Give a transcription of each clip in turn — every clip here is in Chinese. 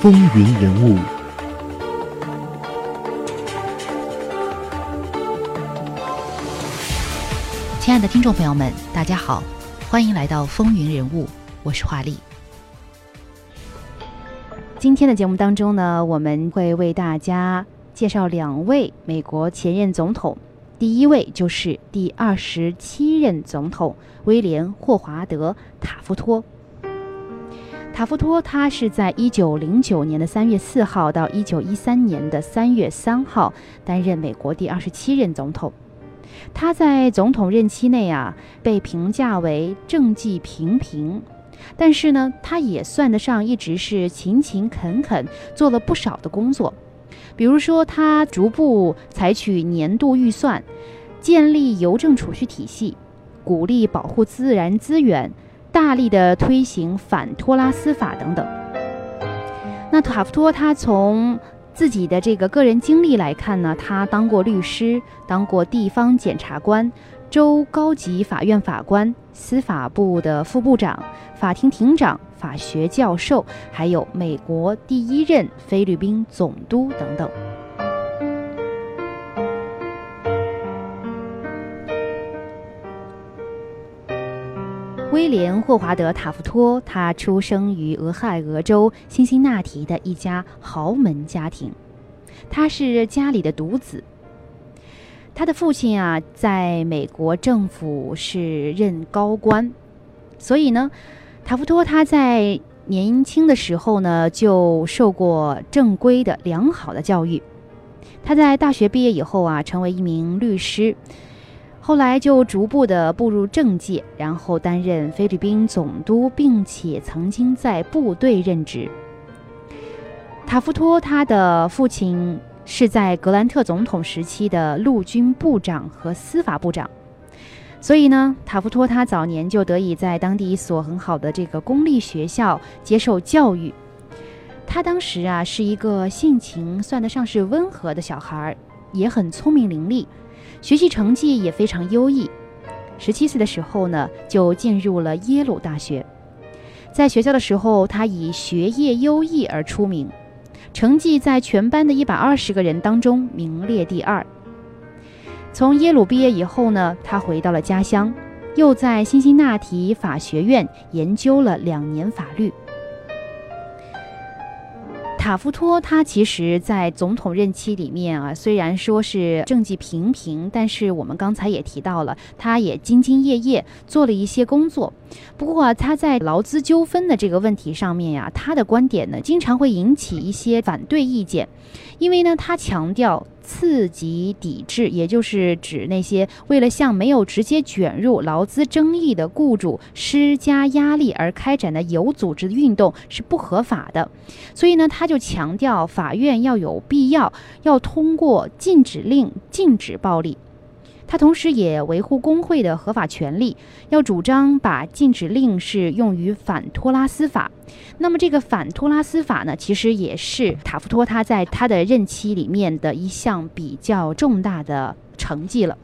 风云人物。亲爱的听众朋友们，大家好，欢迎来到风云人物，我是华丽。今天的节目当中呢，我们会为大家介绍两位美国前任总统。第一位就是第二十七任总统威廉·霍华德·塔夫托。塔夫托他是在一九零九年的三月四号到一九一三年的三月三号担任美国第二十七任总统。他在总统任期内啊，被评价为政绩平平，但是呢，他也算得上一直是勤勤恳恳，做了不少的工作。比如说，他逐步采取年度预算，建立邮政储蓄体系，鼓励保护自然资源，大力的推行反托拉斯法等等。那塔夫托他从自己的这个个人经历来看呢，他当过律师，当过地方检察官。州高级法院法官、司法部的副部长、法庭庭长、法学教授，还有美国第一任菲律宾总督等等。威廉·霍华德·塔夫托，他出生于俄亥俄州辛辛那提的一家豪门家庭，他是家里的独子。他的父亲啊，在美国政府是任高官，所以呢，塔夫托他在年轻的时候呢，就受过正规的良好的教育。他在大学毕业以后啊，成为一名律师，后来就逐步的步入政界，然后担任菲律宾总督，并且曾经在部队任职。塔夫托他的父亲。是在格兰特总统时期的陆军部长和司法部长，所以呢，塔夫托他早年就得以在当地一所很好的这个公立学校接受教育。他当时啊是一个性情算得上是温和的小孩，也很聪明伶俐，学习成绩也非常优异。十七岁的时候呢，就进入了耶鲁大学。在学校的时候，他以学业优异而出名。成绩在全班的一百二十个人当中名列第二。从耶鲁毕业以后呢，他回到了家乡，又在辛辛那提法学院研究了两年法律。塔夫托他其实，在总统任期里面啊，虽然说是政绩平平，但是我们刚才也提到了，他也兢兢业业做了一些工作。不过啊，他在劳资纠纷的这个问题上面呀，他的观点呢，经常会引起一些反对意见，因为呢，他强调。刺激抵制，也就是指那些为了向没有直接卷入劳资争议的雇主施加压力而开展的有组织的运动是不合法的。所以呢，他就强调法院要有必要要通过禁止令禁止暴力。他同时也维护工会的合法权利，要主张把禁止令是用于反托拉斯法。那么这个反托拉斯法呢，其实也是塔夫托他在他的任期里面的一项比较重大的成绩了。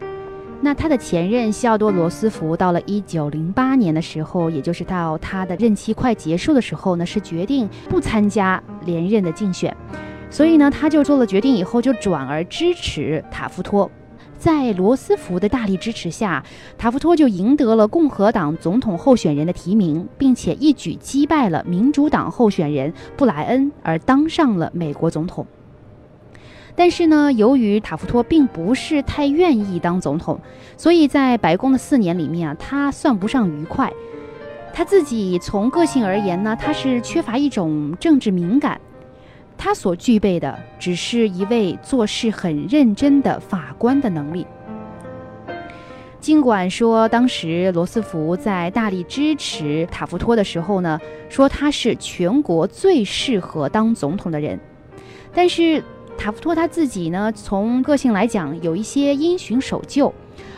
那他的前任西奥多·罗斯福到了一九零八年的时候，也就是到他的任期快结束的时候呢，是决定不参加连任的竞选，所以呢，他就做了决定以后，就转而支持塔夫托。在罗斯福的大力支持下，塔夫托就赢得了共和党总统候选人的提名，并且一举击败了民主党候选人布莱恩，而当上了美国总统。但是呢，由于塔夫托并不是太愿意当总统，所以在白宫的四年里面啊，他算不上愉快。他自己从个性而言呢，他是缺乏一种政治敏感。他所具备的只是一位做事很认真的法官的能力。尽管说当时罗斯福在大力支持塔夫托的时候呢，说他是全国最适合当总统的人，但是塔夫托他自己呢，从个性来讲有一些因循守旧，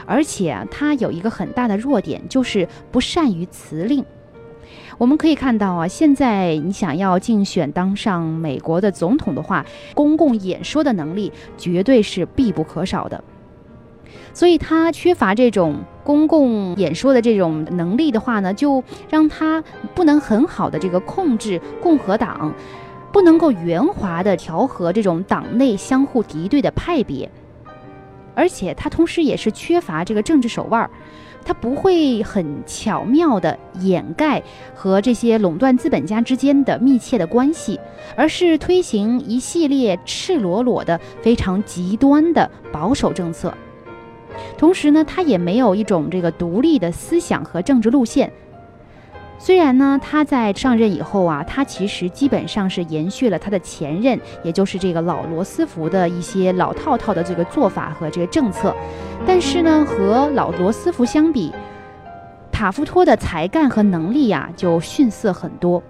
而且他有一个很大的弱点，就是不善于辞令。我们可以看到啊，现在你想要竞选当上美国的总统的话，公共演说的能力绝对是必不可少的。所以他缺乏这种公共演说的这种能力的话呢，就让他不能很好的这个控制共和党。不能够圆滑地调和这种党内相互敌对的派别，而且他同时也是缺乏这个政治手腕儿。他不会很巧妙地掩盖和这些垄断资本家之间的密切的关系，而是推行一系列赤裸裸的、非常极端的保守政策。同时呢，他也没有一种这个独立的思想和政治路线。虽然呢，他在上任以后啊，他其实基本上是延续了他的前任，也就是这个老罗斯福的一些老套套的这个做法和这个政策，但是呢，和老罗斯福相比，塔夫托的才干和能力呀就逊色很多。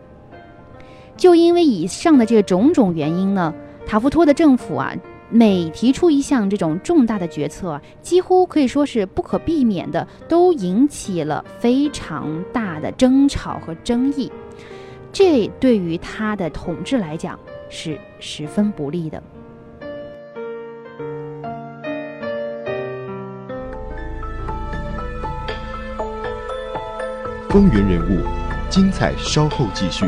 就因为以上的这种种原因呢，塔夫托的政府啊。每提出一项这种重大的决策，几乎可以说是不可避免的，都引起了非常大的争吵和争议。这对于他的统治来讲是十分不利的。风云人物，精彩稍后继续。